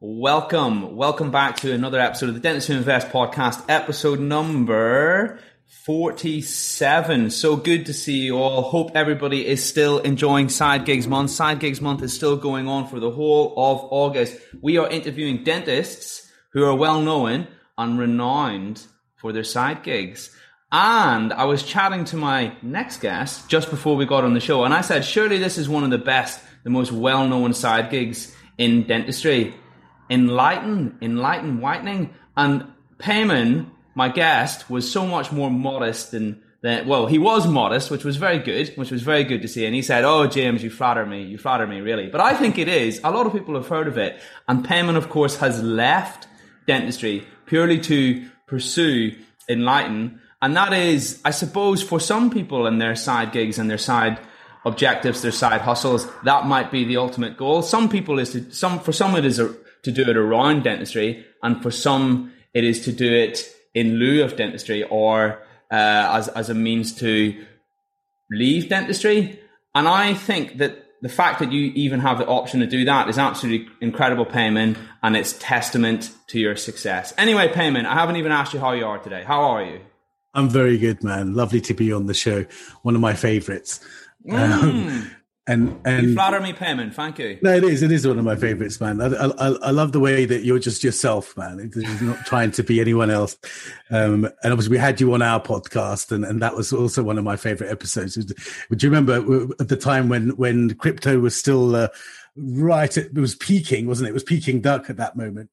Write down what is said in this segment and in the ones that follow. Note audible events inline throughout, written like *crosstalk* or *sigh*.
Welcome, welcome back to another episode of the Dentist Who Invest podcast, episode number 47. So good to see you all. Hope everybody is still enjoying Side Gigs Month. Side Gigs Month is still going on for the whole of August. We are interviewing dentists who are well known and renowned for their side gigs. And I was chatting to my next guest just before we got on the show, and I said, surely this is one of the best, the most well known side gigs in dentistry enlighten, enlighten whitening. And Payman, my guest, was so much more modest than that. Well, he was modest, which was very good, which was very good to see. And he said, "Oh, James, you flatter me. You flatter me, really." But I think it is. A lot of people have heard of it. And Payman, of course, has left dentistry purely to pursue enlighten. And that is, I suppose, for some people in their side gigs and their side objectives, their side hustles, that might be the ultimate goal. Some people is to some for some it is a to do it around dentistry, and for some, it is to do it in lieu of dentistry or uh, as as a means to leave dentistry. And I think that the fact that you even have the option to do that is absolutely incredible Payman and it's testament to your success. Anyway, Payman, I haven't even asked you how you are today. How are you? I'm very good, man. Lovely to be on the show. One of my favorites. Mm. Um, and and you flatter me, Payman. Thank you. No, it is. It is one of my favorites, man. I, I, I love the way that you're just yourself, man. You're not trying to be anyone else. Um, and obviously, we had you on our podcast, and, and that was also one of my favorite episodes. Would you remember at the time when when crypto was still uh, right? It was peaking, wasn't it? It was peaking duck at that moment.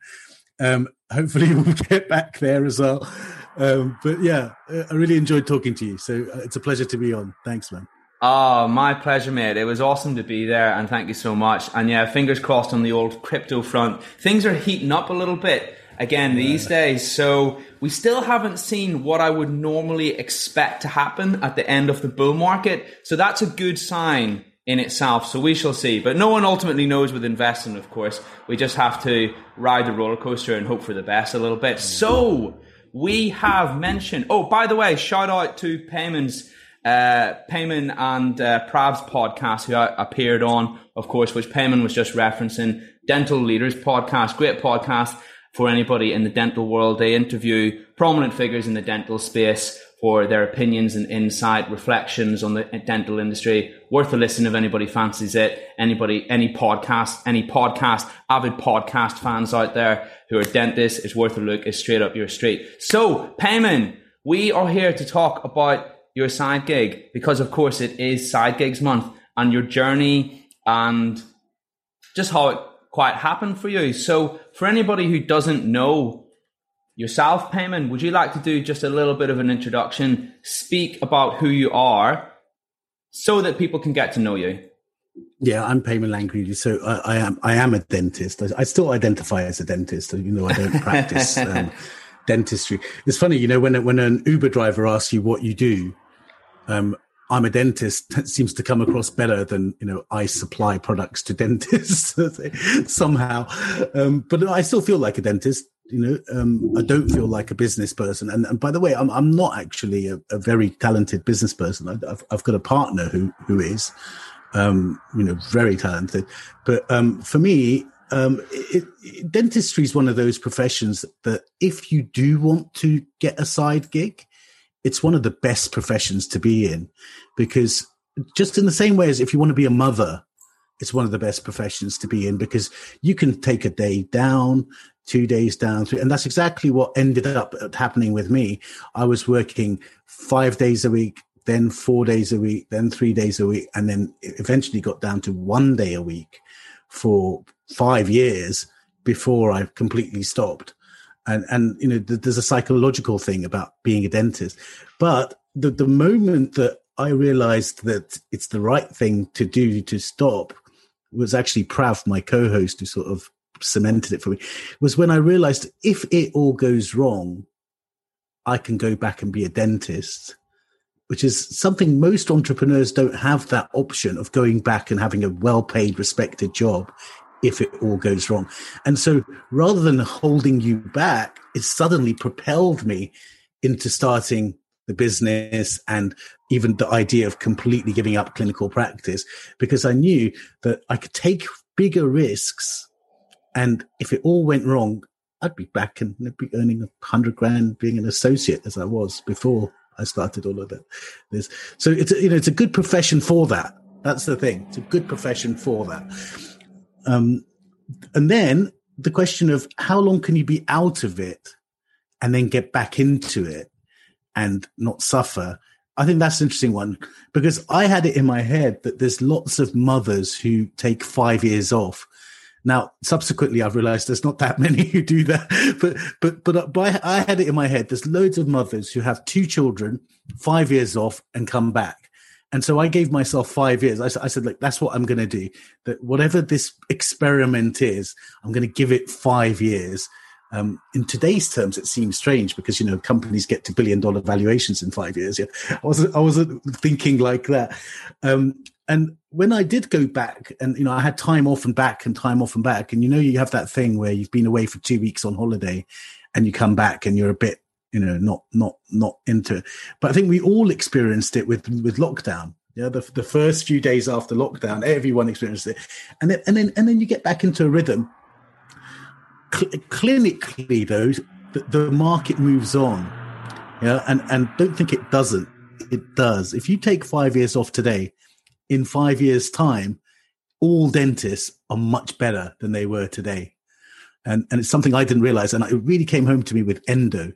Um, hopefully, *laughs* we'll get back there as well. Um, but yeah, I really enjoyed talking to you. So uh, it's a pleasure to be on. Thanks, man. Oh, my pleasure, mate. It was awesome to be there, and thank you so much. And yeah, fingers crossed on the old crypto front. Things are heating up a little bit again yeah. these days. So we still haven't seen what I would normally expect to happen at the end of the bull market. So that's a good sign in itself. So we shall see. But no one ultimately knows with investing, of course. We just have to ride the roller coaster and hope for the best a little bit. So we have mentioned, oh, by the way, shout out to Payman's uh, Payman and uh, Prav's podcast, who I appeared on, of course, which Payman was just referencing, Dental Leaders podcast, great podcast for anybody in the dental world. They interview prominent figures in the dental space for their opinions and insight, reflections on the dental industry. Worth a listen if anybody fancies it. Anybody, any podcast, any podcast, avid podcast fans out there who are dentists, it's worth a look. It's straight up your street. So, Payman, we are here to talk about your side gig because of course it is side gigs month and your journey and just how it quite happened for you. So for anybody who doesn't know yourself, Payman, would you like to do just a little bit of an introduction, speak about who you are so that people can get to know you? Yeah, I'm Payman Langroudi. So I, I, am I am a dentist. I, I, still identify as a dentist, even though I don't *laughs* practice um, dentistry. It's funny, you know, when when an Uber driver asks you what you do, um, I'm a dentist *laughs* seems to come across better than you know I supply products to *laughs* dentists somehow, um, but I still feel like a dentist. You know, um, I don't feel like a business person. And, and by the way, I'm I'm not actually a, a very talented business person. I, have I've got a partner who who is, um, you know, very talented. But um, for me, um, it, it, dentistry is one of those professions that if you do want to get a side gig, it's one of the best professions to be in because just in the same way as if you want to be a mother, it's one of the best professions to be in because you can take a day down, two days down, three, and that's exactly what ended up happening with me. I was working five days a week, then four days a week, then three days a week, and then eventually got down to one day a week for five years before I completely stopped. And, and, you know, th- there's a psychological thing about being a dentist. But the, the moment that I realized that it's the right thing to do to stop was actually Prav, my co-host, who sort of cemented it for me, was when I realized if it all goes wrong, I can go back and be a dentist, which is something most entrepreneurs don't have that option of going back and having a well-paid, respected job if it all goes wrong. And so rather than holding you back, it suddenly propelled me into starting the business and even the idea of completely giving up clinical practice because I knew that I could take bigger risks. And if it all went wrong, I'd be back and I'd be earning a hundred grand being an associate as I was before I started all of that. This, so it's a, you know it's a good profession for that. That's the thing. It's a good profession for that. Um, and then the question of how long can you be out of it and then get back into it and not suffer. I think that's an interesting one because I had it in my head that there's lots of mothers who take five years off. Now, subsequently, I've realized there's not that *laughs* many who do that, but but but, but I had it in my head. There's loads of mothers who have two children, five years off, and come back. And so I gave myself five years. I, I said, look, that's what I'm going to do. That whatever this experiment is, I'm going to give it five years um, in today's terms, it seems strange because you know companies get to billion dollar valuations in five years. Yeah, I wasn't I wasn't thinking like that. Um, and when I did go back, and you know, I had time off and back and time off and back, and you know, you have that thing where you've been away for two weeks on holiday, and you come back and you're a bit, you know, not not not into. But I think we all experienced it with with lockdown. Yeah, the the first few days after lockdown, everyone experienced it, and then and then and then you get back into a rhythm cl- clinically, though, the, the market moves on. Yeah, and and don't think it doesn't. It does. If you take five years off today, in five years' time, all dentists are much better than they were today. And and it's something I didn't realize. And it really came home to me with endo.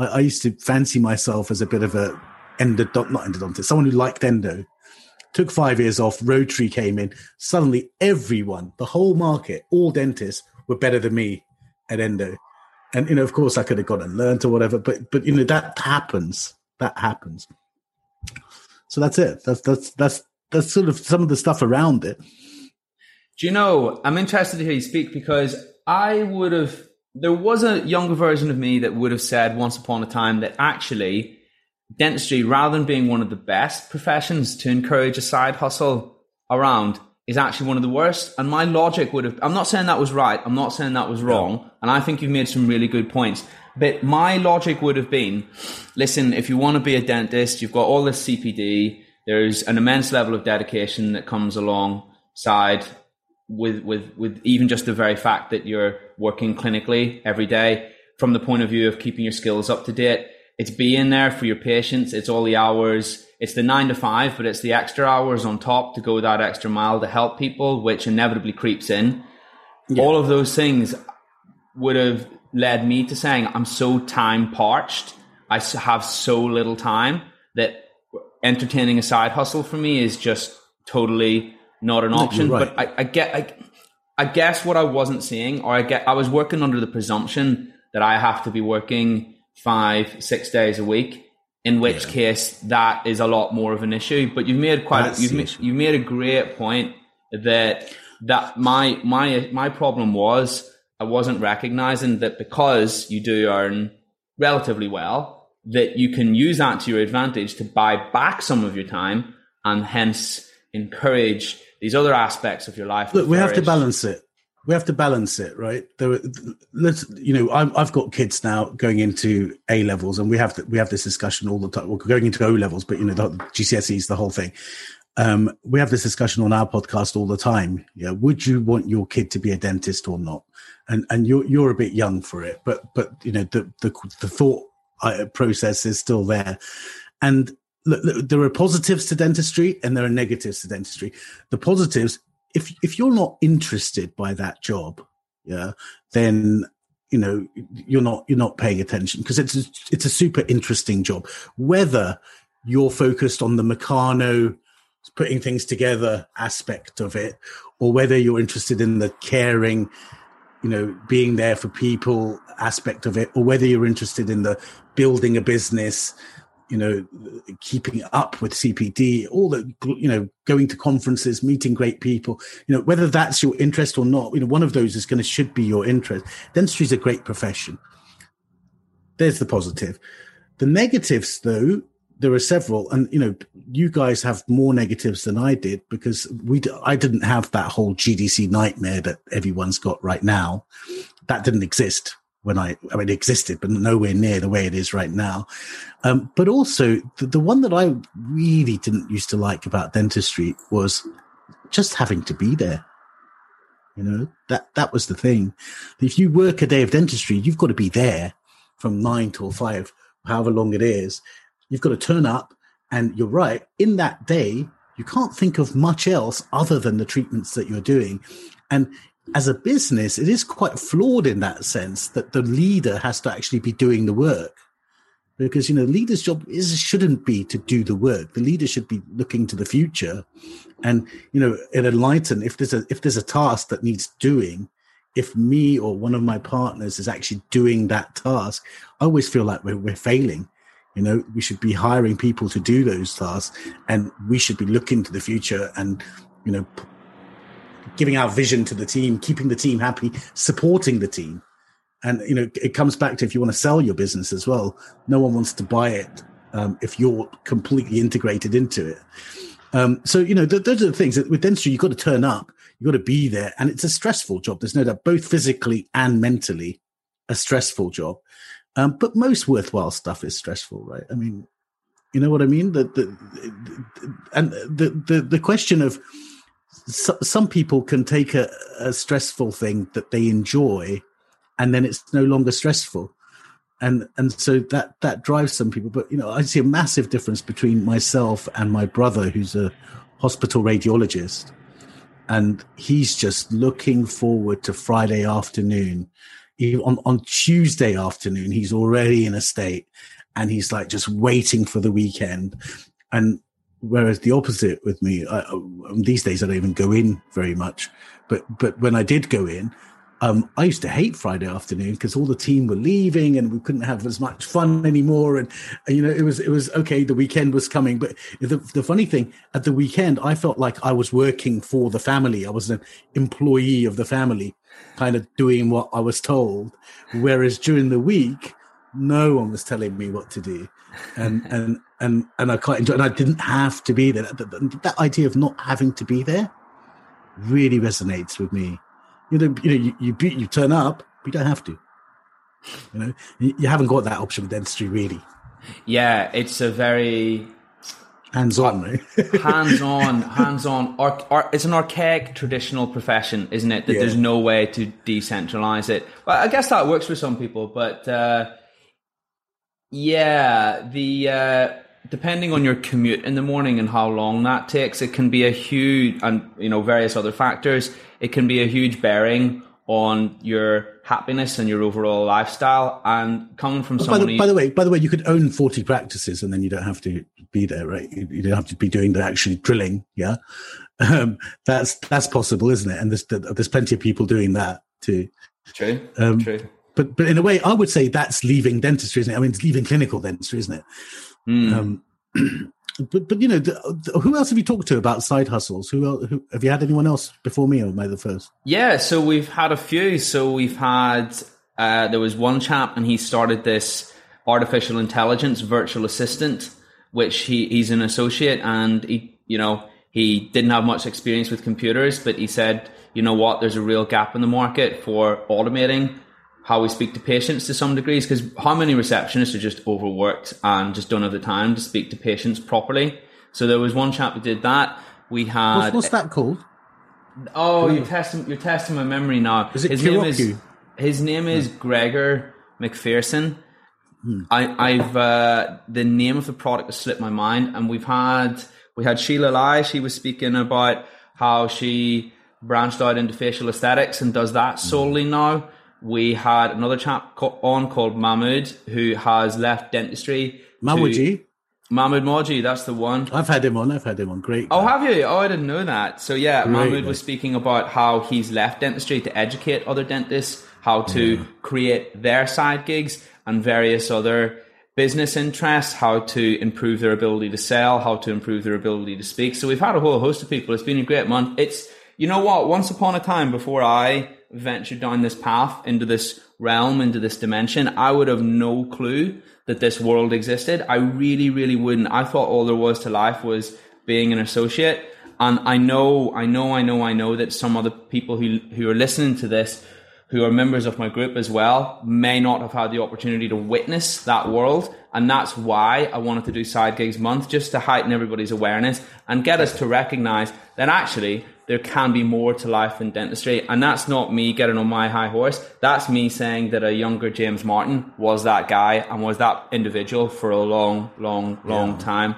I, I used to fancy myself as a bit of a endodont, not endodontist, someone who liked endo. Took five years off, Rotary came in. Suddenly, everyone, the whole market, all dentists were better than me at Endo. And you know, of course, I could have gone and learned or whatever, but but you know that happens. That happens. So that's it. That's that's that's that's sort of some of the stuff around it. Do you know? I'm interested to hear you speak because I would have. There was a younger version of me that would have said once upon a time that actually dentistry, rather than being one of the best professions to encourage a side hustle around, is actually one of the worst. And my logic would have, I'm not saying that was right. I'm not saying that was wrong. And I think you've made some really good points. But my logic would have been, listen, if you want to be a dentist, you've got all this CPD. There's an immense level of dedication that comes alongside with, with, with even just the very fact that you're working clinically every day from the point of view of keeping your skills up to date. It's being there for your patients. It's all the hours it's the nine to five, but it's the extra hours on top to go that extra mile to help people, which inevitably creeps in. Yeah. All of those things would have led me to saying, I'm so time parched. I have so little time that entertaining a side hustle for me is just totally not an option. Right. But I, I get, I, I guess what I wasn't seeing, or I get, I was working under the presumption that I have to be working five, six days a week in which yeah. case that is a lot more of an issue. But you've made quite a, you've made, you made a great point that that my my my problem was I wasn't recognizing that because you do earn relatively well that you can use that to your advantage to buy back some of your time and hence encourage these other aspects of your life. Look, we have to balance it we have to balance it, right? There, let's, you know, i have got kids now going into A levels, and we have we have this discussion all the time. We're going into O levels, but you know, the GCSEs, the whole thing. Um, we have this discussion on our podcast all the time. Yeah, would you want your kid to be a dentist or not? And and you're you're a bit young for it, but but you know the the the thought uh, process is still there, and look, there are positives to dentistry and there are negatives to dentistry. The positives if if you're not interested by that job, yeah, then you know you're not you're not paying attention because it's a, it's a super interesting job. Whether you're focused on the Meccano putting things together aspect of it, or whether you're interested in the caring, you know, being there for people aspect of it, or whether you're interested in the building a business, you know, keeping up with CPD, all the, you know, going to conferences, meeting great people, you know, whether that's your interest or not, you know, one of those is going to, should be your interest. Dentistry is a great profession. There's the positive. The negatives, though, there are several, and you know, you guys have more negatives than I did because we I didn't have that whole GDC nightmare that everyone's got right now. That didn't exist when I I mean it existed, but nowhere near the way it is right now. Um, but also the, the one that I really didn't used to like about dentistry was just having to be there. You know that that was the thing. If you work a day of dentistry, you've got to be there from nine till five, however long it is You've got to turn up. And you're right. In that day, you can't think of much else other than the treatments that you're doing. And as a business, it is quite flawed in that sense that the leader has to actually be doing the work. Because, you know, leader's job is, shouldn't be to do the work. The leader should be looking to the future. And, you know, in Enlighten, if there's a, if there's a task that needs doing, if me or one of my partners is actually doing that task, I always feel like we're, we're failing you know, we should be hiring people to do those tasks and we should be looking to the future and, you know, giving our vision to the team, keeping the team happy, supporting the team. And, you know, it comes back to if you want to sell your business as well, no one wants to buy it um, if you're completely integrated into it. Um, so, you know, th- those are the things that with dentistry, you've got to turn up, you've got to be there. And it's a stressful job. There's no doubt, both physically and mentally, a stressful job. Um, but most worthwhile stuff is stressful, right? I mean, you know what I mean? The, the, the and the, the, the question of so, some people can take a, a stressful thing that they enjoy and then it's no longer stressful. And and so that that drives some people. But you know i see a massive difference between myself and my brother who's a hospital radiologist. And he's just looking forward to friday afternoon. He, on, on Tuesday afternoon, he's already in a state and he's like just waiting for the weekend. And whereas the opposite with me, I, these days I don't even go in very much. But but when I did go in, um, I used to hate Friday afternoon because all the team were leaving and we couldn't have as much fun anymore. And, and, you know, it was it was okay. The weekend was coming, but the the funny thing at the weekend, I felt like I was working for the family. I was an employee of the family, kind of doing what I was told. Whereas during the week, no one was telling me what to do. And, and, and, and I quite enjoyed, and I didn't have to be there. That, that, idea of not having to be there really resonates with me. You know, you know, you, you, you turn up, but you don't have to. You know, you, you haven't got that option with dentistry, really. Yeah, it's a very hands on, right? *laughs* hands on, hands on. Ar- ar- it's an archaic traditional profession, isn't it? That yeah. there's no way to decentralize it. Well, I guess that works for some people, but uh, yeah, the uh, depending on your commute in the morning and how long that takes, it can be a huge, and you know, various other factors. It can be a huge bearing on your happiness and your overall lifestyle. And coming from someone, by the, by the, way, by the way, you could own forty practices, and then you don't have to be there, right? You, you don't have to be doing the actually drilling. Yeah, *laughs* um, that's that's possible, isn't it? And there's there's plenty of people doing that too. True. Um, True. But but in a way, I would say that's leaving dentistry, isn't it? I mean, it's leaving clinical dentistry, isn't it? Mm. Um, *clears throat* but but you know, who else have you talked to about side hustles? Who, else, who have you had anyone else before me, or am I the first? Yeah, so we've had a few. So we've had uh, there was one chap, and he started this artificial intelligence virtual assistant, which he he's an associate, and he you know he didn't have much experience with computers, but he said, you know what, there's a real gap in the market for automating how we speak to patients to some degrees because how many receptionists are just overworked and just don't have the time to speak to patients properly. So there was one chap who did that. We had what's, what's that called? Oh, you're testing you're testing my memory now. Is it his name is his name is Gregor McPherson. Hmm. I, have uh, the name of the product has slipped my mind, and we've had we had Sheila Lai. She was speaking about how she branched out into facial aesthetics and does that solely now we had another chap on called Mahmoud who has left dentistry. Mahmoudi? Mahmoud Moji, that's the one. I've had him on. I've had him on. Great. Oh, have you? Oh, I didn't know that. So yeah, Great Mahmoud guy. was speaking about how he's left dentistry to educate other dentists how to create their side gigs and various other business interests, how to improve their ability to sell, how to improve their ability to speak. So we've had a whole host of people. It's been a great month. It's you know what? Once upon a time, before I ventured down this path into this realm, into this dimension, I would have no clue that this world existed. I really, really wouldn't. I thought all there was to life was being an associate. And I know, I know, I know, I know that some other people who who are listening to this, who are members of my group as well, may not have had the opportunity to witness that world. And that's why I wanted to do Side Gigs Month, just to heighten everybody's awareness and get us to recognize that actually there can be more to life than dentistry. And that's not me getting on my high horse. That's me saying that a younger James Martin was that guy and was that individual for a long, long, long time.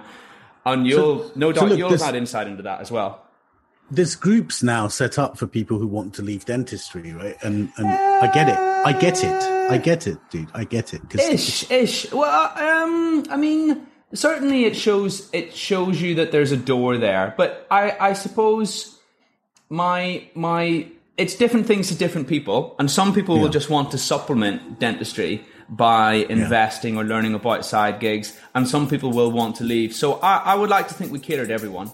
And you'll, no so doubt, look, you'll have had insight into that as well. There's groups now set up for people who want to leave dentistry, right? And and I get it. I get it. I get it, dude. I get it. Ish, ish. Well, um, I mean, certainly it shows it shows you that there's a door there. But I, I suppose my my it's different things to different people, and some people will just want to supplement dentistry by investing or learning about side gigs, and some people will want to leave. So I, I would like to think we cater to everyone.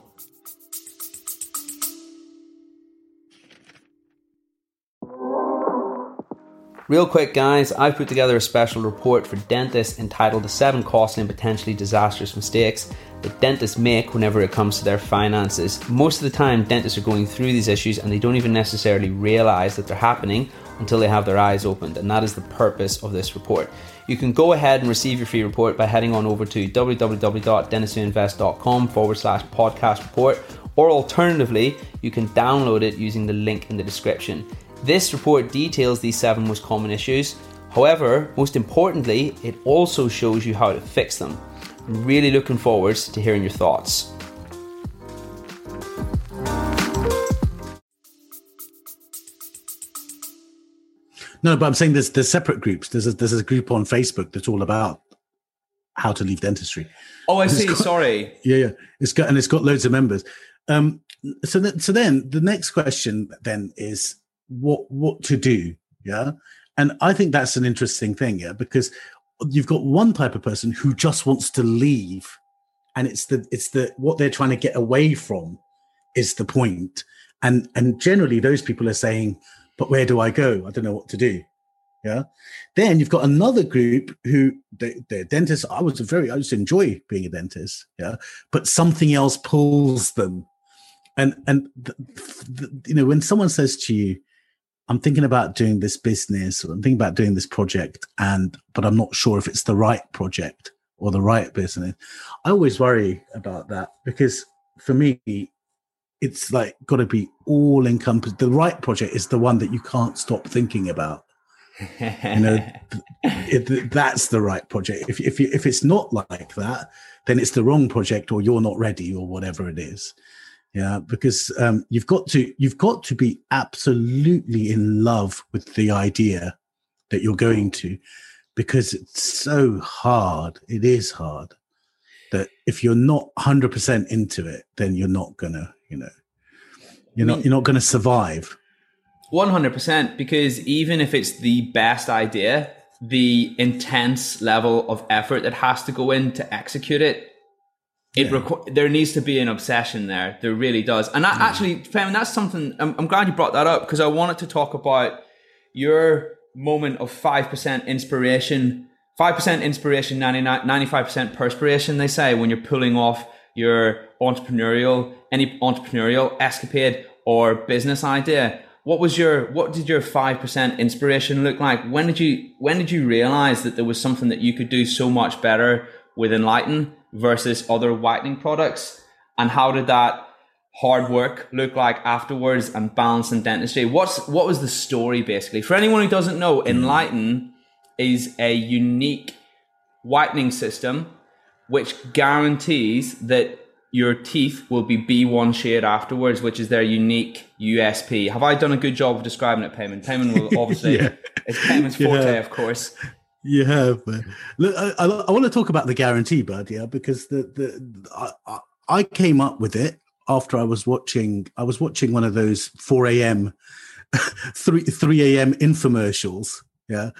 Real quick, guys, I've put together a special report for dentists entitled The Seven Costly and Potentially Disastrous Mistakes that dentists make whenever it comes to their finances. Most of the time, dentists are going through these issues and they don't even necessarily realize that they're happening until they have their eyes opened, and that is the purpose of this report. You can go ahead and receive your free report by heading on over to www.dentistswhoinvest.com forward slash podcast report, or alternatively, you can download it using the link in the description. This report details these seven most common issues. However, most importantly, it also shows you how to fix them. I'm really looking forward to hearing your thoughts. No, but I'm saying there's there's separate groups. There's a there's a group on Facebook that's all about how to leave dentistry. Oh, I It's see. got- Sorry. Yeah, yeah. It's got and it's got loads of members. Um, so that so then the next question then is what what to do? Yeah, and I think that's an interesting thing. Yeah, because you've got one type of person who just wants to leave, and it's the it's the what they're trying to get away from is the point, and and generally those people are saying, but where do I go? I don't know what to do. Yeah. Then you've got another group who they, they're dentists. I was a very, I to enjoy being a dentist. Yeah. But something else pulls them. And, and, th- th- you know, when someone says to you, I'm thinking about doing this business or I'm thinking about doing this project and, but I'm not sure if it's the right project or the right business. I always worry about that because for me, it's like got to be all encompassed. The right project is the one that you can't stop thinking about you know *laughs* it, that's the right project if, if, you, if it's not like that then it's the wrong project or you're not ready or whatever it is yeah because um, you've got to you've got to be absolutely in love with the idea that you're going to because it's so hard it is hard that if you're not 100% into it then you're not gonna you know you're not you're not gonna survive. One hundred percent, because even if it's the best idea, the intense level of effort that has to go in to execute it, it requ- there needs to be an obsession there. There really does, and that mm. actually, Fem, that's something. I'm, I'm glad you brought that up because I wanted to talk about your moment of five percent inspiration, five percent inspiration, 95 percent perspiration. They say when you're pulling off your entrepreneurial, any entrepreneurial escapade or business idea what was your what did your 5% inspiration look like when did you when did you realize that there was something that you could do so much better with enlighten versus other whitening products and how did that hard work look like afterwards and balance in dentistry what's what was the story basically for anyone who doesn't know hmm. enlighten is a unique whitening system which guarantees that your teeth will be B1 shade afterwards, which is their unique USP. Have I done a good job of describing it, Payman? Payman will *laughs* obviously, Yeah. it's Payman's forte, Yeah. of course. You have. Look, I, I, I, want to talk about the guarantee, bud. Yeah, because the the I, I came up with it after I was watching. I was watching one of those four a.m. *laughs* three three a.m. infomercials. Yeah,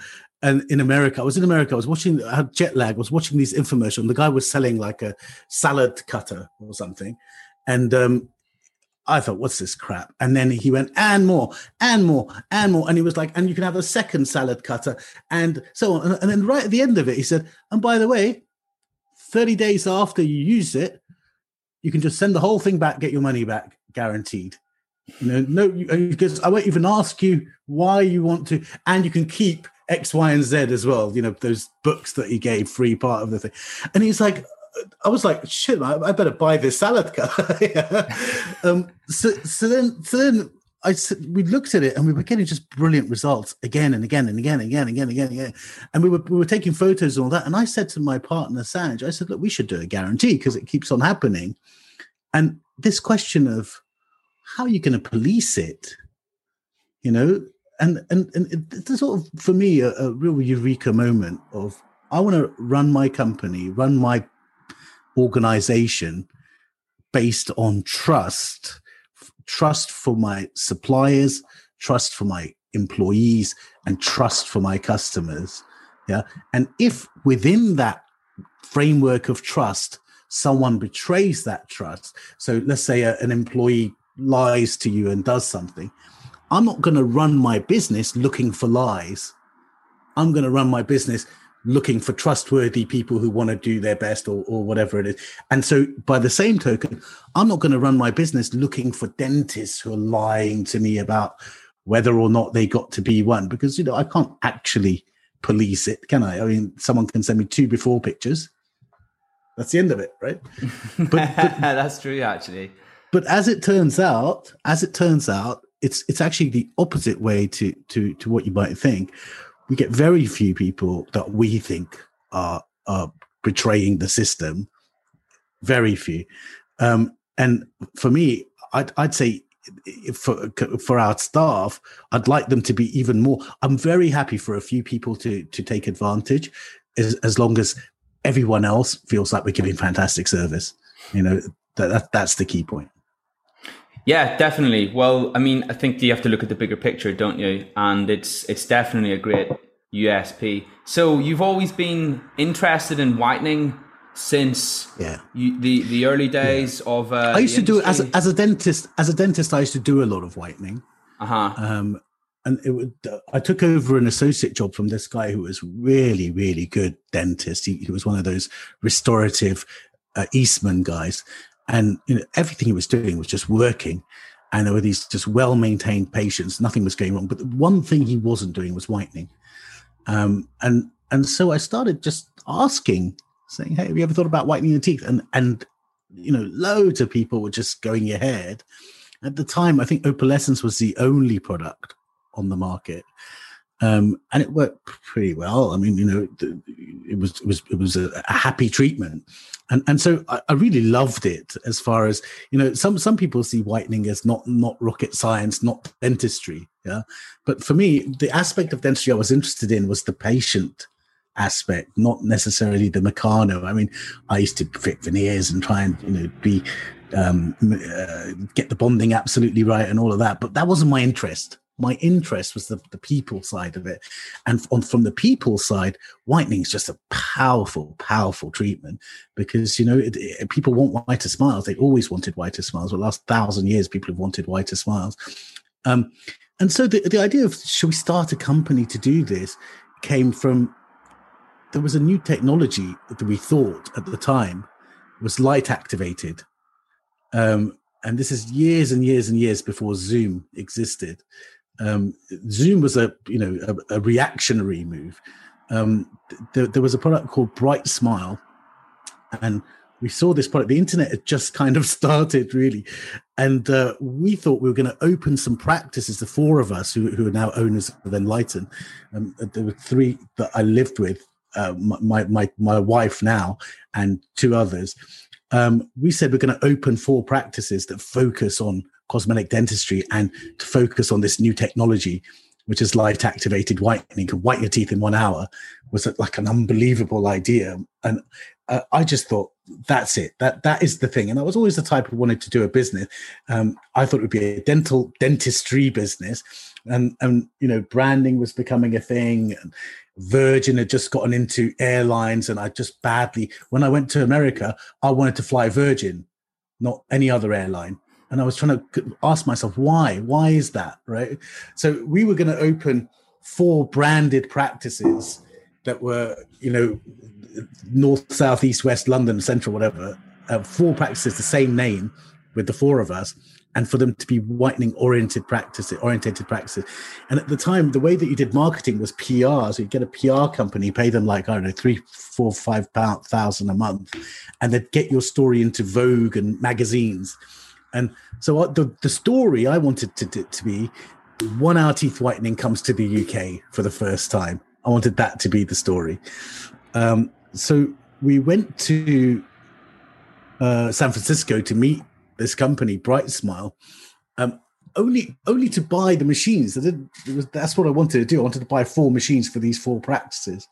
and in America, I was in America. I was watching. I had jet lag. I was watching these infomercials. And the guy was selling like a salad cutter or something, and um, I thought, what's this crap? And then he went, and more, and more, and more. And he was like, and you can have a second salad cutter, and so on. And, then right at the end of it, he said, and by the way, 30 days after you use it, you can just send the whole thing back, get your money back, guaranteed. You know, no, because I won't even ask you why you want to, and you can keep X, Y, and Z as well. You know, those books that he gave free part of the thing. And he's like, I was like, shit, I, better buy this salad cup. *laughs* um, so, so then, so then I we looked at it and we were getting just brilliant results again and again and again and again and again and again, and again. And we were we were taking photos and all that. And I said to my partner Sanj, I said, look, we should do a guarantee because it keeps on happening. And this question of how are you going to police it, you know, and and and it's sort of for me a, a real eureka moment of I want to run my company, run my organization based on trust trust for my suppliers trust for my employees and trust for my customers yeah? And if within that framework of trust someone betrays that trust so let's say a, an employee lies to you and does something i'm not going to run my business looking for lies. I'm going to run my business looking for trustworthy people who want to do their best or, or whatever it is. And so, by the same token, I'm not going to run my business looking for dentists who are lying to me about whether or not they got to B1 because, you know, I can't actually police it, can I? I mean, someone can send me two before pictures. That's the end of it, right? *laughs* But, but *laughs* that's true, actually. But as it turns out, as it turns out, it's it's actually the opposite way to to to what you might think we get very few people that we think are are betraying the system. Very few, um, and for me, I'd, I'd say for for our staff, I'd like them to be even more. I'm very happy for a few people to to take advantage, as, as long as everyone else feels like we're giving fantastic service. You know that, that that's the key point. Yeah, definitely. Well, I mean, I think you have to look at the bigger picture, don't you? And it's it's definitely a great USP. So you've always been interested in whitening since yeah you, the the early days yeah. of. Uh, I used to do it as a, as a dentist. As a dentist, I used to do a lot of whitening. Uh huh. Um, and it would, uh, I took over an associate job from this guy who was really, really good dentist. He, he was one of those restorative uh, Eastman guys, and you know, everything he was doing was just working. And there were these just well maintained patients. Nothing was going wrong. But the one thing he wasn't doing was whitening. Um, and and so I started just asking, saying, "Hey, have you ever thought about whitening your teeth?" And and you know, loads of people were just going ahead. At the time, I think Opalescence was the only product on the market, um, and it worked pretty well. I mean, you know, it was it was it was a, a happy treatment. And and so I, I, really loved it as far as you know some some people see whitening as not not rocket science not dentistry yeah? But for me the aspect of dentistry i was interested in was the patient aspect not necessarily the meccano. I mean i used to fit veneers and try and you know be um, uh, get the bonding absolutely right and all of that but that wasn't my interest my interest was the, the people side of it. And on, from the people side, whitening is just a powerful, powerful treatment because, you know, it, it, people want whiter smiles. They always wanted whiter smiles. For the last thousand years, people have wanted whiter smiles. Um, and so the, the idea of should we start a company to do this came from there was a new technology that we thought at the time was light activated. Um, and this is years and years and years before Zoom existed um, Zoom was a you know a, a reactionary move. Um, th- there was a product called BriteSmile, and we saw this product. The internet had just kind of *laughs* started really, and uh, we thought we were going to open some practices. The four of us who, who are now owners of Enlighten, um, there were three that I lived with, uh, my my my wife now, and two others. Um, we said we're going to open four practices that focus on cosmetic dentistry and to focus on this new technology, which is light activated whitening, can whiten your teeth in one hour was like an unbelievable idea, and uh, I just thought that's it. That that is the thing. And I was always the type who wanted to do a business. Um, I thought it would be a dental dentistry business, and and you know branding was becoming a thing. And Virgin had just gotten into airlines, and I just badly when I went to America, I wanted to fly Virgin, not any other airline. And I was trying to ask myself why. Why is that right? So we were going to open four branded practices that were you know north, south, east, west, London, central, whatever, uh, four practices, the same name with the four of us, and for them to be whitening oriented practices, orientated practices. And at the time, the way that you did marketing was PR. So you'd get a PR company, pay them like, I don't know, three, four, five thousand a month, and they'd get your story into Vogue and magazines. And so the, the story I wanted to, to, to be one hour teeth whitening comes to the UK for the first time. I wanted that to be the story. Um, so we went to uh, San Francisco to meet this company, BriteSmile, um, only only to buy the machines. That's what I wanted to do. I wanted to buy four machines for these four practices.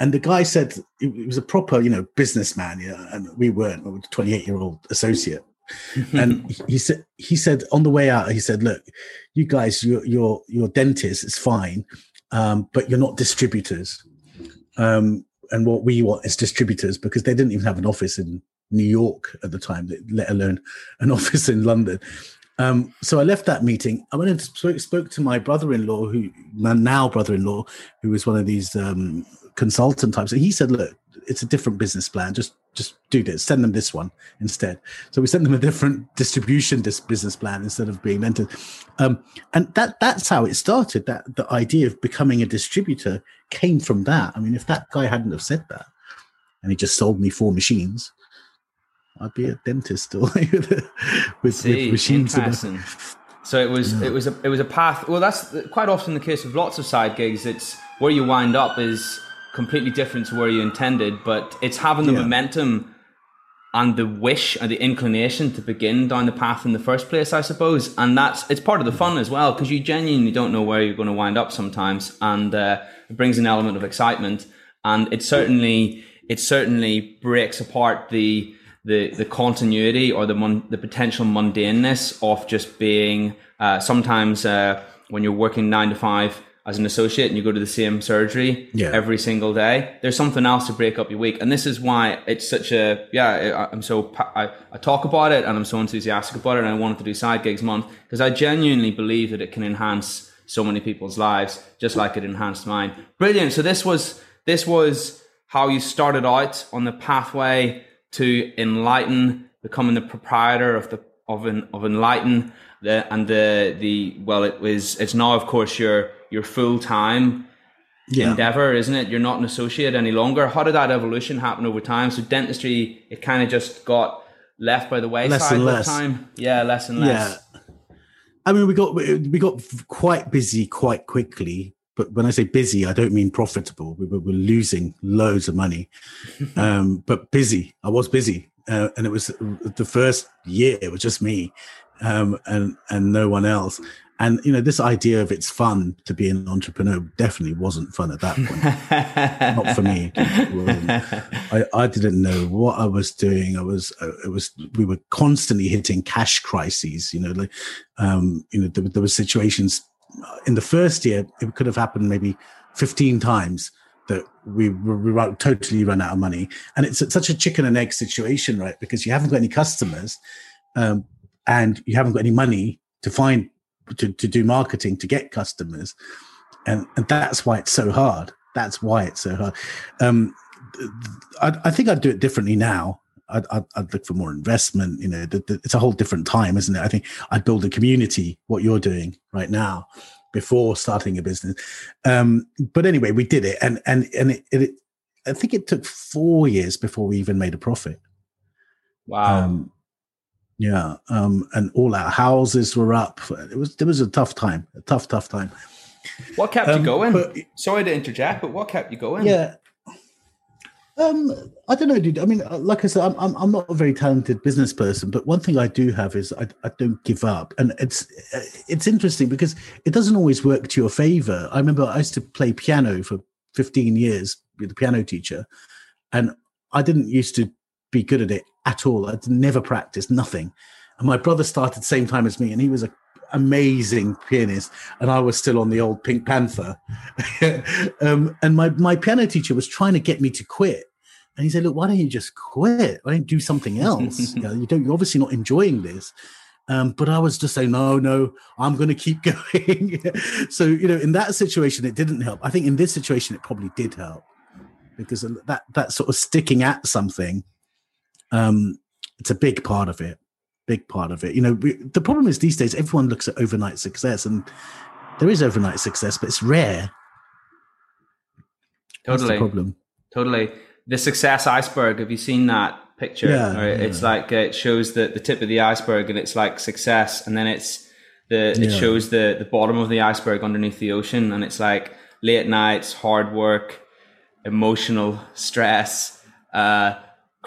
And the guy said it was a proper, you know, businessman, yeah, and we weren't. We were a 28 year old associate. And *laughs* he said he said on the way out, he said, "Look, you guys, your your your dentist is fine, um, but you're not distributors. Um, and what we want is distributors because they didn't even have an office in New York at the time, let alone an *laughs* office in London. Um, so I left that meeting. I went and spoke, spoke to my brother-in-law, who my now brother-in-law, who was one of these um, consultant types, and he said, "Look, it's a different business plan. Just just do this. Send them this one instead." So we sent them a different distribution this business plan instead of being entered. Um, and that that's how it started. That the idea of becoming a distributor came from that. I mean, if that guy hadn't have said that, and he just sold me four machines, I'd be a dentist still *laughs* with, See, with machines. Interesting. So it was yeah. it was a it was a path. Well, that's quite often the case with lots of side gigs. It's where you wind up is completely different to where you intended, but it's having the yeah. momentum and the wish and the inclination to begin down the path in the first place, I suppose. And that's it's part of the fun as well because you genuinely don't know where you're going to wind up sometimes, and uh, it brings an element of excitement. And it certainly it certainly breaks apart the the the continuity or the mon- the potential mundaneness of just being uh, sometimes uh, when you're working nine to five as an associate and you go to the same surgery yeah. every single day, there's something else to break up your week. And this is why it's such a, yeah, I'm so, I, I talk about it and I'm so enthusiastic about it. And I wanted to do side gigs month because I genuinely believe that it can enhance so many people's lives, just like it enhanced mine. Brilliant. So this was, this was how you started out on the pathway to enlighten, becoming the proprietor of the, of, an, of enlighten the, and the, the, well, it was, it's now, of course, your, your full time yeah. endeavor, isn't it? You're not an associate any longer. How did that evolution happen over time? So dentistry, it kind of just got left by the wayside less and less. time. Yeah, less and less. Yeah. I mean, we got we got quite busy quite quickly. But when I say busy, I don't mean profitable. We were, were losing loads of money, *laughs* um, but busy. I was busy, uh, and it was the first year. It was just me, um, and and no one else. And you know, this idea of it's fun to be an entrepreneur definitely wasn't fun at that point. *laughs* Not for me. I, I didn't know what I was doing. I was, uh, it was, we were constantly hitting cash crises. You know, like, um, you know, there, there were situations in the first year. It could have happened maybe fifteen times that we were totally run out of money, and it's such a chicken and egg situation, right? Because you haven't got any customers, um, and you haven't got any money to find to, to do marketing to get customers. And and that's why it's so hard. That's why it's so hard. Um i, I think i'd do it differently now. I'd, I'd, I'd look for more investment you know the, the, it's a whole different time isn't it? I think i'd build a community what you're doing right now before starting a business. Um but anyway we did it. And and and it, it i think it took four years before we even made a profit. Wow. Um, yeah, um, and all our houses were up. It was it was a tough time, a tough, tough time. What kept um, you going? But, Sorry to interject, but what kept you going? Yeah, um, I don't know, dude. I mean, uh, like I said, I'm, I'm, I'm not a very talented business person, but one thing I do have is I, I don't give up, and it's it's interesting because it doesn't always work to your favor. I remember I used to play piano for 15 years with a piano teacher, and I didn't used to be good at it at all. I'd never practiced, nothing. And my brother started the same time as me, and he was a amazing pianist, and I was still on the old Pink Panther. *laughs* um, and my my piano teacher was trying to get me to quit, and he said, "Look, why don't you just quit? Why don't you do something else? *laughs* you, know, you don't. You're obviously not enjoying this." Um, but I was just saying, no, no, I'm going to keep *laughs* going. so, you know, in that situation, it didn't help. I think in this situation, it probably did help because that that sort of sticking at something, um, it's a big part of it. Big part of it. You know, we, the problem is these days everyone looks at overnight success, and there is overnight success, but it's rare. Totally. problem. Totally. The success iceberg. Have you seen that? picture. Yeah, right? yeah. It's like uh, it shows the, the tip of the iceberg and it's like success. And then it's the, it Yeah. shows the, the bottom of the iceberg underneath the ocean. And it's like late nights, hard work, emotional stress, uh,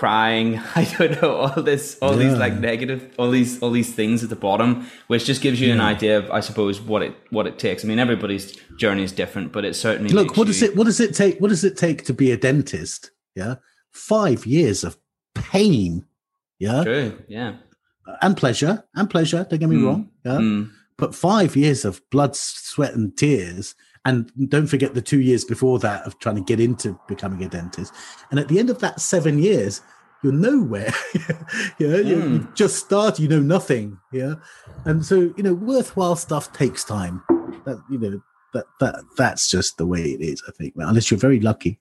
crying. *laughs* I don't know, all this, all these like negative, all these, all these things at the bottom, which just gives you an idea of, I suppose, what it, what it takes. I mean, everybody's journey is different, but it certainly Look, what does you- it what does it take? What does it take to be a dentist? Yeah, five years of pain. Yeah, True. Yeah. and pleasure and pleasure. Don't get me Mm. wrong. Yeah, Mm. but five years of blood, sweat, and tears. And don't forget the two years before that of trying to get into becoming a dentist. And at the end of that seven years, you're nowhere. yeah, *laughs* you, Mm. you just start. You know nothing. Yeah, and so you know, worthwhile stuff takes time. That you know that that that's just the way it is. I think, unless you're very lucky,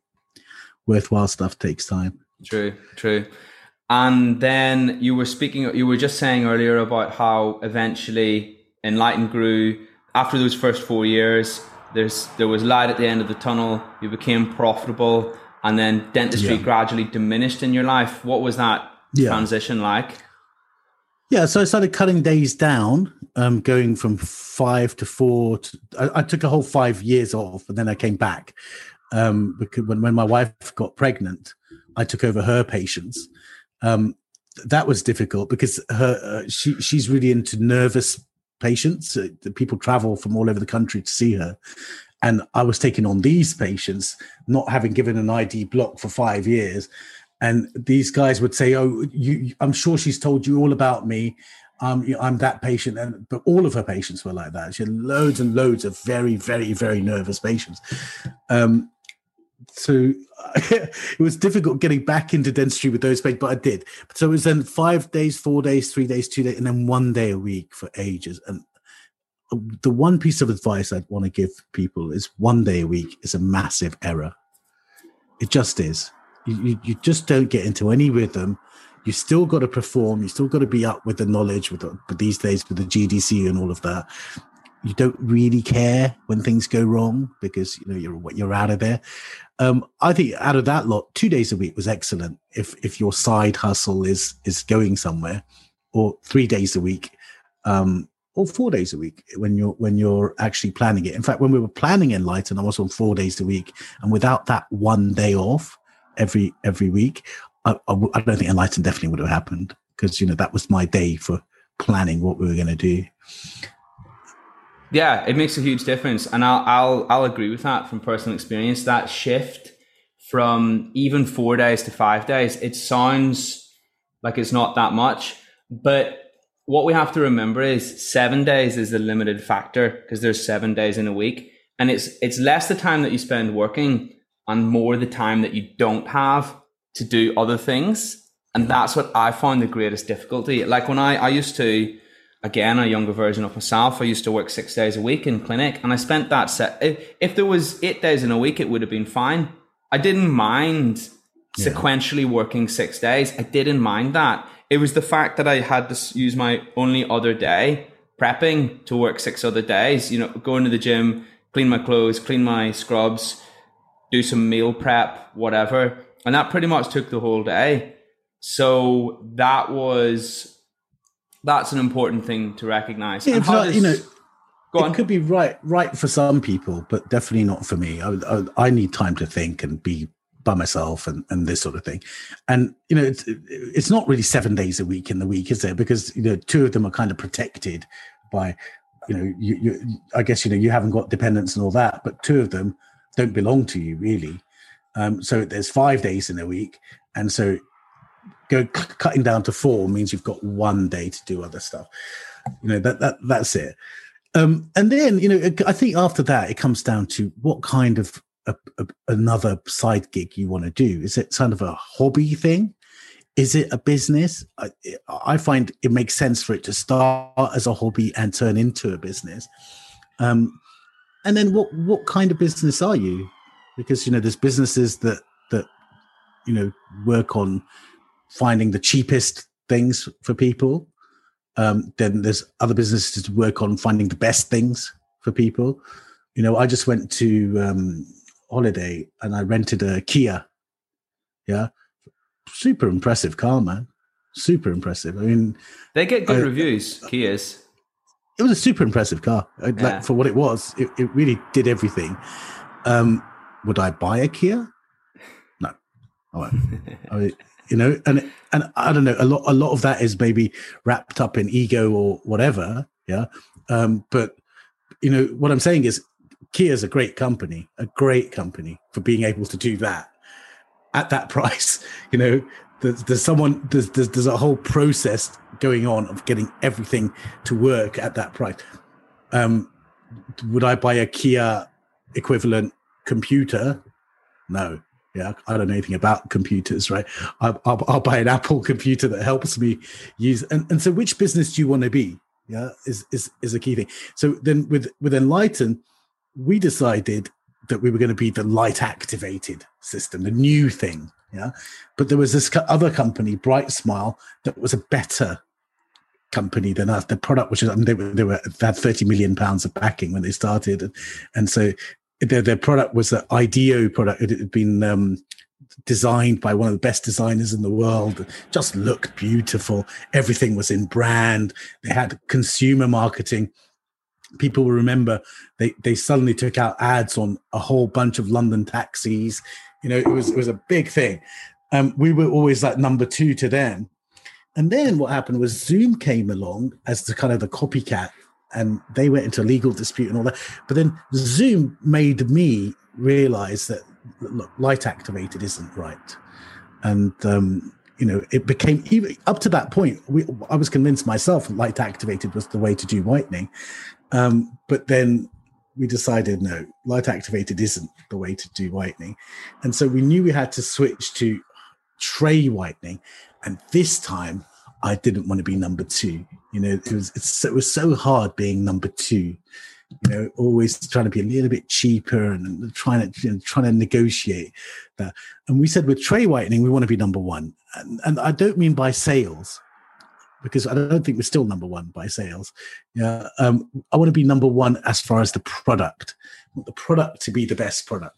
worthwhile stuff takes time. True, true. And then you were speaking, you were just saying earlier about how eventually Enlighten grew after those first four years. There's there was light at the end of the tunnel. You became profitable, and then dentistry Yeah. gradually diminished in your life. What was that Yeah. transition like? Yeah, so I started cutting days down, um, going from five to four. To, I, I took a whole five years off, and then I came back um, because when, when my wife got pregnant, I took over her patients. Um, that was difficult because her uh, she she's really into nervous patients. Uh, the people travel from all over the country to see her, and I was taking on these patients, not having given an ID block for five years. And these guys would say, "Oh, you, I'm sure she's told you all about me. Um, I'm that patient." And but all of her patients were like that. She had loads and loads of very, very, very nervous patients. Um, so *laughs* it was difficult getting back into dentistry with those patients, but I did. So it was then five days, four days, three days, two days, and then one day a week for ages. And um, the one piece of advice I'd want to give people is one day a week is a massive error. It just is. You, you, you just don't get into any rhythm. You still got to perform. You still got to be up with the knowledge with, the, with these days with the GDC and all of that. You don't really care when things go wrong because you know you're you're out of there. Um, I think out of that lot, two days a week was excellent. If if your side hustle is is going somewhere, or three days a week, um, or four days a week when you're when you're actually planning it. In fact, when we were planning Enlighten, I was on four days a week, and without that one day off every every week, I don't think Enlighten definitely would have happened because you know that was my day for planning what we were going to do. Yeah, it makes a huge difference, and I'll I'll I'll agree with that from personal experience. That shift from even four days to five days, it sounds like it's not that much, but what we have to remember is seven days is the limited factor because there's seven days in a week, and it's it's less the time that you spend working and more the time that you don't have to do other things, and that's what I found the greatest difficulty. Like when I I used to again a younger version of myself. I used to work six days a week in clinic and i spent that set if, if there was eight days in a week it would have been fine. I didn't mind sequentially working six days. I didn't mind that. It was the fact that i had to use my only other day prepping to work six other days you know going to the gym clean my clothes clean my scrubs do some meal prep whatever. And that pretty much took the whole day. So that was that's an important thing to recognize. Yeah, And how not- does- you know, go on. It could be right, right for some people, but definitely not for me. I, I, I need time to think and be by myself and, and this sort of thing. And you know, it's it's not really seven days a week in the week, is there? Because you know, two of them are kind of protected by, you know, you, you I guess you know you haven't got dependents and all that, but two of them don't belong to you really. Um, so there's five days in a week, and so go cutting down to four means you've got one day to do other stuff. You know that that that's it. Um, and then you know I think after that it comes down to what kind of a, a, another side gig you want to do. Is it kind of a hobby thing? Is it a business? I, I find it makes sense for it to start as a hobby and turn into a business. Um, and then what what kind of business are you? Because you know there's businesses that that you know work on finding the cheapest things for people. Um, then there's other businesses to work on finding the best things for people. You know, I just went to um, holiday and I rented a Kia. Yeah, super impressive car, man. Super impressive. I mean, they get good I, reviews. Kias. It was a super impressive car. Yeah. Like for what it was, it, it really did everything. Um, would I buy a Kia? No. I won't. *laughs* I you know, and and I don't know. A lot a lot of that is maybe wrapped up in ego or whatever. Yeah. Um, but you know what I'm saying is Kia is a great company, a great company for being able to do that at that *laughs* price. You know, there's, there's someone, there's, there's, there's a whole process going on of getting everything to work at that price. Um, would I buy a Kia equivalent computer? No. Yeah, I don't know anything about computers, right? I'll, I'll, I'll buy an Apple computer that helps me use. And, and so, which business do you want to be? Yeah, is is is a key thing. So then, with with Enlighten, we decided that we were going to be the light activated system, the new thing. Yeah. But there was this other company, BriteSmile, that was a better company than us. The product, which is, I mean, they were, they were, they had 30 million pounds of backing when they started. And, and so their, their product was an IDEO product. It had been, um, designed by one of the best designers in the world just looked beautiful everything was in brand they had consumer marketing people will remember they they suddenly took out ads on a whole bunch of London taxis. You know, it was it was a big thing. Um, we were always like number two to them. And then what happened was Zoom came along as the kind of the copycat, and they went into a legal dispute and all that. But then Zoom made me realize that look, light activated isn't right, and um, you know it became even up to that point. We, I was convinced myself light activated was the way to do whitening, um, but then we decided no, light activated isn't the way to do whitening. And so we knew we had to switch to tray whitening. And this time I didn't want to be number two. You know, it was it was so hard being number two. You know, always trying to be a little bit cheaper and trying to you know, trying to negotiate that. And we said with tray whitening, we want to be number one. And, and I don't mean by sales because I don't think we're still number one by sales. Yeah, um, I want to be number one as far as the product. I want the product to be the best product.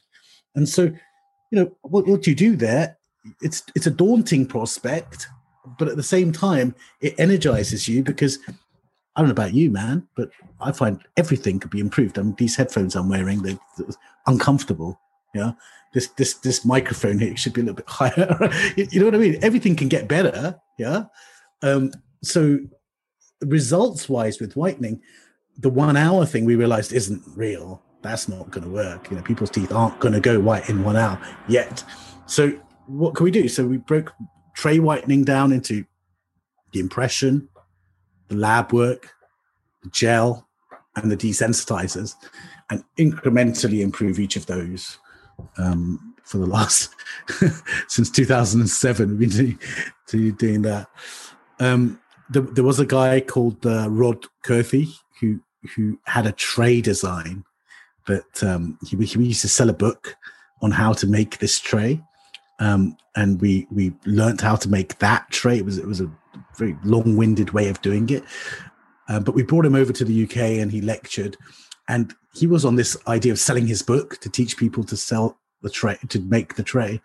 And so, you know, what, what you do there, it's it's a daunting prospect, but at the same time, it energizes you because I don't know about you, man, but I find everything could be improved. I mean, these headphones I'm wearing, they're, they're uncomfortable. Yeah, this this this microphone here should be a little bit *laughs* higher. you know what I mean? Everything can get better. Yeah. Um, so results wise with whitening the one hour thing we realized isn't real that's not going to work you know people's teeth aren't going to go white in one hour yet so what can we do so we broke tray whitening down into the impression the lab work the gel and the desensitizers and incrementally improve each of those um, for the last *laughs* since 2007 we've been doing, doing that. Um, there, there was a guy called uh, Rod Kurthy who who had a tray design that um, he, he used to sell a book on how to make this tray, um, and we we learned how to make that tray. It was it was a very long winded way of doing it, um, but we brought him over to the UK and he lectured, and he was on this idea of selling his book to teach people to sell the tray to make the tray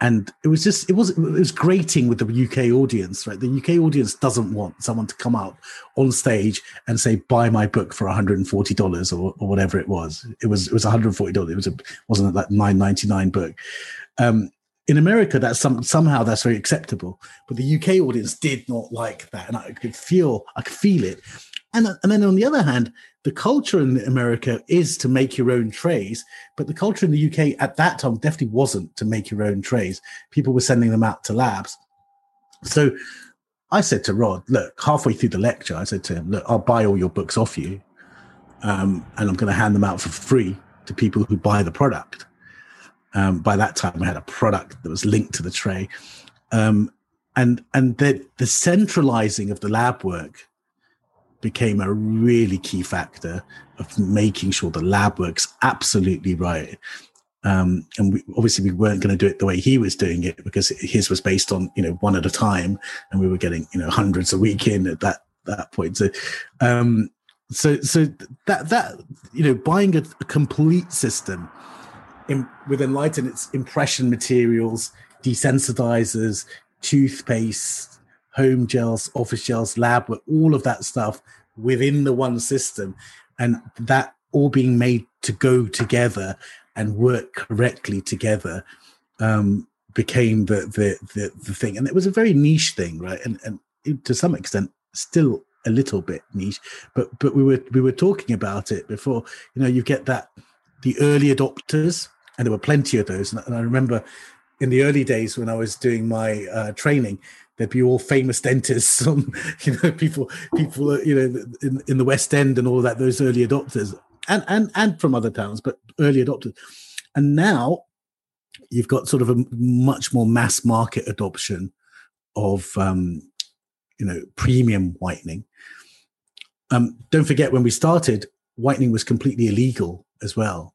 and it was just it was it was grating with the UK audience, right? The UK audience doesn't want someone to come out on stage and say, "Buy my book for one hundred and forty dollars" or, whatever it was. It was it was one hundred forty dollars. It was a wasn't that nine ninety nine book. Um, in America, that's some somehow that's very acceptable, but the UK audience did not like that, and I could feel I could feel it. And and then on the other hand, the culture in America is to make your own trays, but the culture in the UK at that time definitely wasn't to make your own trays. People were sending them out to labs. So I said to Rod, look, halfway through the lecture, I said to him, look, I'll buy all your books off you. Um, and I'm going to hand them out for free to people who buy the product. Um, by that time, I had a product that was linked to the tray. Um, and and the, the centralizing of the lab work became a really key factor of making sure the lab works absolutely right. Um, and we, obviously we weren't going to do it the way he was doing it because his was based on you know one at a time, and we were getting you know hundreds a week in at that that point. So, um, so so that that you know buying a, a complete system in, with Enlighten, its impression materials, desensitizers, toothpaste, home gels, office gels, lab, all of that stuff within the one system, and that all being made to go together and work correctly together um, became the, the, the the thing, and it was a very niche thing, right? And and to some extent, still a little bit niche, but but we were we were talking about it before. You know, you get that the early adopters, and there were plenty of those, and, I remember in the early days when I was doing my uh, training, there'd be all famous dentists, *laughs* on, you know, people, people, uh, you know, in, in the West End and all that. Those early adopters, and and and from other towns, but early adopters. And now you've got sort of a much more mass market adoption of, um, you know, premium whitening. Um, don't forget when we started, whitening was completely illegal as well.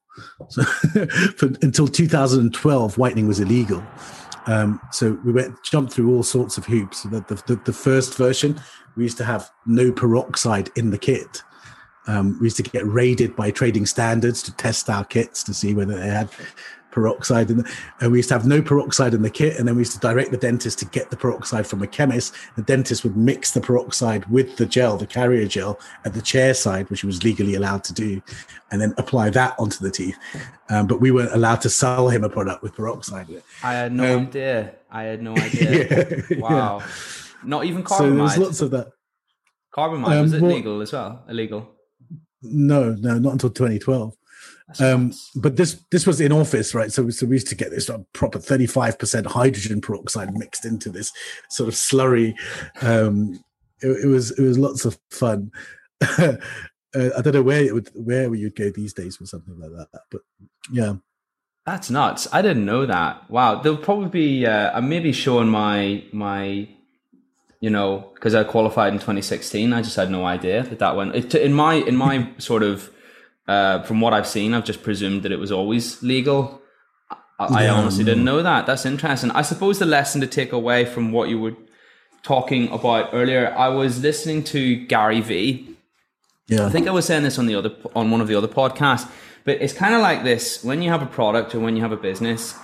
So *laughs* for, until 2012, whitening was illegal. Um, so we went jumped through all sorts of hoops. The, the, the, first version, we used to have no peroxide in the kit. Um, we used to get raided by trading standards to test our kits to see whether they had peroxide in the, and we used to have no peroxide in the kit and then we used to direct the dentist to get the peroxide from a chemist. The dentist would mix the peroxide with the gel the carrier gel at the chair side which he was legally allowed to do and then apply that onto the teeth. Um, but we weren't allowed to sell him a product with peroxide in it. I had no um, idea. I had no *laughs* idea. Yeah, wow. Yeah. not even carbamide so there's lots of that. Carbamide was um, it well, legal as well? Illegal? No no not until 2012 um, but this this was in office, right? So, so we used to get this proper thirty five percent hydrogen peroxide mixed into this sort of slurry. Um, it, it was it was lots of fun. *laughs* uh, I don't know where it would where you'd go these days for something like that, but yeah. That's nuts. I didn't know that. Wow, there'll probably be. Uh, I'm maybe showing my my, you know, because I qualified in 2016. I just had no idea that that went. It, in my in my sort of uh, from what I've seen, I've just presumed that it was always legal. I, I honestly didn't know that. That's interesting. I suppose the lesson to take away from what you were talking about earlier, I was listening to Gary Vee. Yeah. I think I was saying this on the other on one of the other podcasts, but it's kind of like this: when you have a product or when you have a business,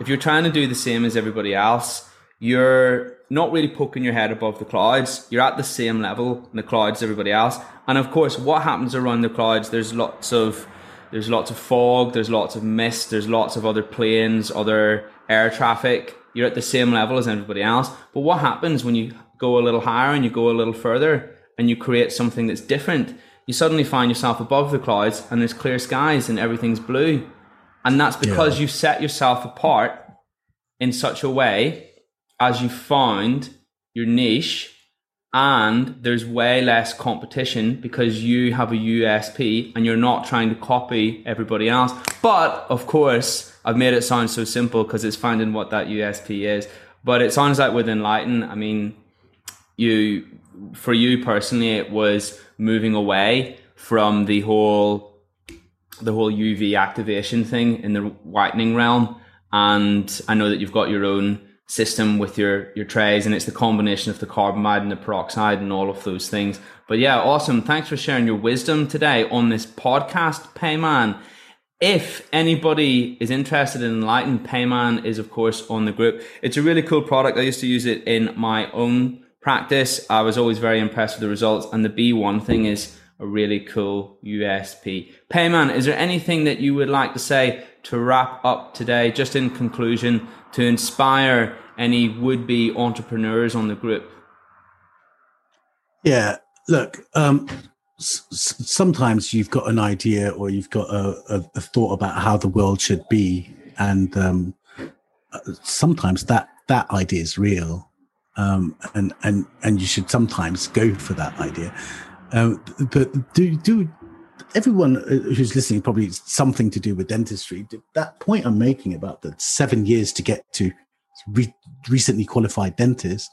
if you're trying to do the same as everybody else, you're not really poking your head above the clouds. You're at the same level in the clouds as everybody else. And of course, what happens around the clouds? There's lots of there's lots of fog, there's lots of mist, there's lots of other planes, other air traffic. You're at the same level as everybody else. But what happens when you go a little higher and you go a little further and you create something that's different? You suddenly find yourself above the clouds and there's clear skies and everything's blue. And that's because yeah. you set yourself apart in such a way as you found your niche and there's way less competition because you have a USP and you're not trying to copy everybody else. But of course, I've made it sound so simple because it's finding what that USP is. But it sounds like with Enlighten, I mean, you, for you personally, it was moving away from the whole, the whole UV activation thing in the whitening realm. And I know that you've got your own system with your your trays and it's the combination of the carbamide and the peroxide and all of those things. But yeah awesome. Thanks for sharing your wisdom today on this podcast payman. If anybody is interested in enlighten payman is of course on the group. It's a really cool product. I used to use it in my own practice. I was always very impressed with the results and the b1 thing is a really cool usp payman is there anything that you would like to say to wrap up today? Just in conclusion to inspire any would be entrepreneurs on the group? Yeah, look, um, sometimes you've got an idea or you've got a, a, a thought about how the world should be, and um, sometimes that that idea is real, um, and and and you should sometimes go for that idea. Um, but do do everyone uh, who's listening probably something to do with dentistry. That point I'm making about the seven years to get to re- recently qualified dentist.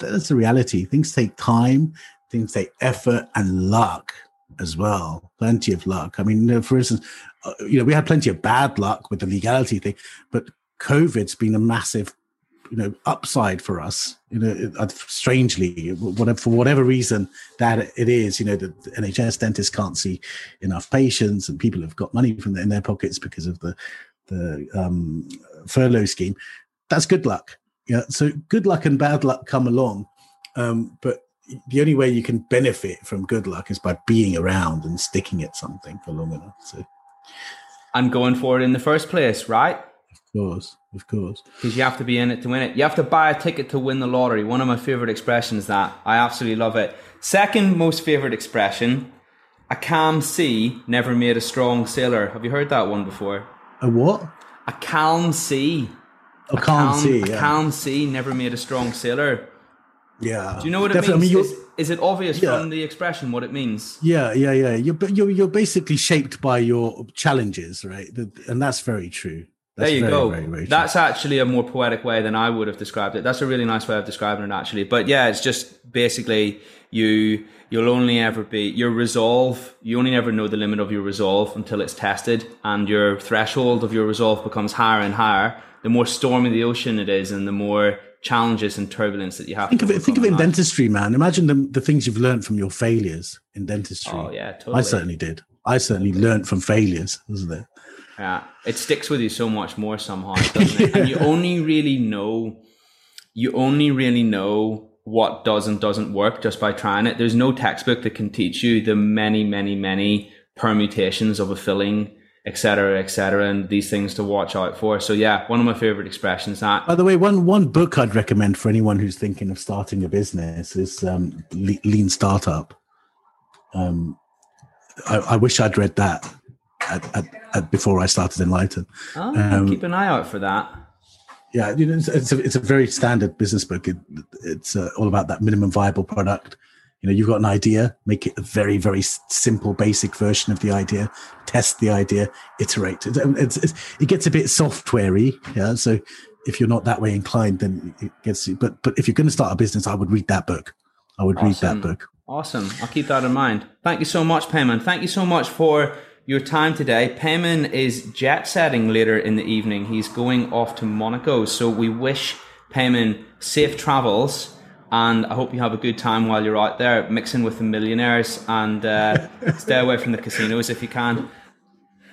That's the reality. Things take time things take effort and luck as well. Plenty of luck. I mean, for instance, uh, you know, we had plenty of bad luck with the legality thing, but COVID's been a massive, you know, upside for us. You know, uh, strangely, whatever for whatever reason that it is, you know, the NHS dentists can't see enough patients, and people have got money from in their pockets because of the the um, furlough scheme. That's good luck. Yeah, so good luck and bad luck come along, um, but the only way you can benefit from good luck is by being around and sticking at something for long enough. So, and going for it in the first place, right? Of course, of course. Because you have to be in it to win it. You have to buy a ticket to win the lottery. One of my favorite expressions. That I absolutely love it. Second most favorite expression: a calm sea never made a strong sailor. Have you heard that one before? A what? A calm sea. A, a calm, sea. Yeah. A calm sea never made a strong sailor. Yeah. Do you know what it means? I mean, is, is, it obvious yeah. from the expression what it means? Yeah, yeah, yeah. You're, you're, you're basically shaped by your challenges, right? And that's very true. That's there you very, go. Very, very that's actually a more poetic way than I would have described it. That's a really nice way of describing it, actually. But yeah, it's just basically you. You'll only ever be your resolve. You only ever know the limit of your resolve until it's tested, and your threshold of your resolve becomes higher and higher. The more stormy the ocean it is, and the more challenges and turbulence that you have. Think of it. Think of it in dentistry, man. Imagine the, the things you've learned from your failures in dentistry. Oh yeah, totally. I certainly did. I certainly learned from failures, wasn't it? Yeah, it sticks with you so much more somehow, *laughs* doesn't it? And you only really know, you only really know what does and doesn't work just by trying it. There's no textbook that can teach you the many, many, many permutations of a filling etc., etc., and these things to watch out for. So yeah, one of my favorite expressions. That by the way, one one book I'd recommend for anyone who's thinking of starting a business is um, Lean Startup. Um, I, I, wish I'd read that at, at, at before I started Enlighten. Oh, um, keep an eye out for that. Yeah, you know, it's, it's, a, it's a very standard business book. It, it's uh, all about that minimum viable product. You know you've got an idea make it a very very simple basic version of the idea test the idea iterate. It, it's, it's, it gets a bit softwarey yeah? So if you're not that way inclined then it gets but but if you're going to start a business i would read that book. I would awesome. read that book. Awesome. I'll keep that in mind. Thank you so much payman. Thank you so much for your time today. Payman is jet setting later in the evening. He's going off to Monaco. So we wish Payman safe travels and I hope you have a good time while you're out there mixing with the millionaires and uh, stay away from the casinos if you can.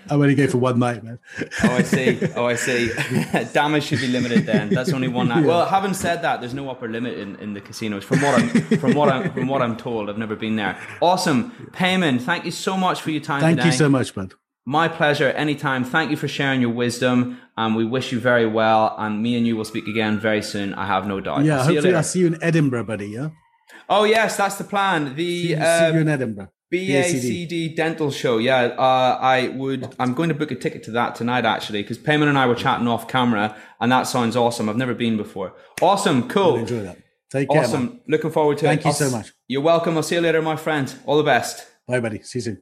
I'm only going for one night, man. oh, I see. Oh, I see. *laughs* Damage should be limited then. That's only one night. Yeah. Well, having said that, there's no upper limit in, in the casinos. From what I'm from what I'm from what I'm told, I've never been there. Awesome, Payman. Thank you so much for your time. Thank today. you so much, bud. My pleasure. Anytime. Thank you for sharing your wisdom. And we wish you very well. And me and you will speak again very soon. I have no doubt. Yeah, I'll hopefully I'll see you in Edinburgh, buddy. Yeah. Oh yes, that's the plan. The see, uh, see you in Edinburgh. BACD dental show. Yeah, uh, I would. I'm going to book a ticket to that tonight, actually, because Payman and I were chatting off camera, and that sounds awesome. I've never been before. Awesome, cool. I'll enjoy that. Take care. Awesome. Man. Looking forward to Thank it. Thank you I'll so much. You're welcome. I'll see you later, my friend. All the best. Bye, buddy. See you soon.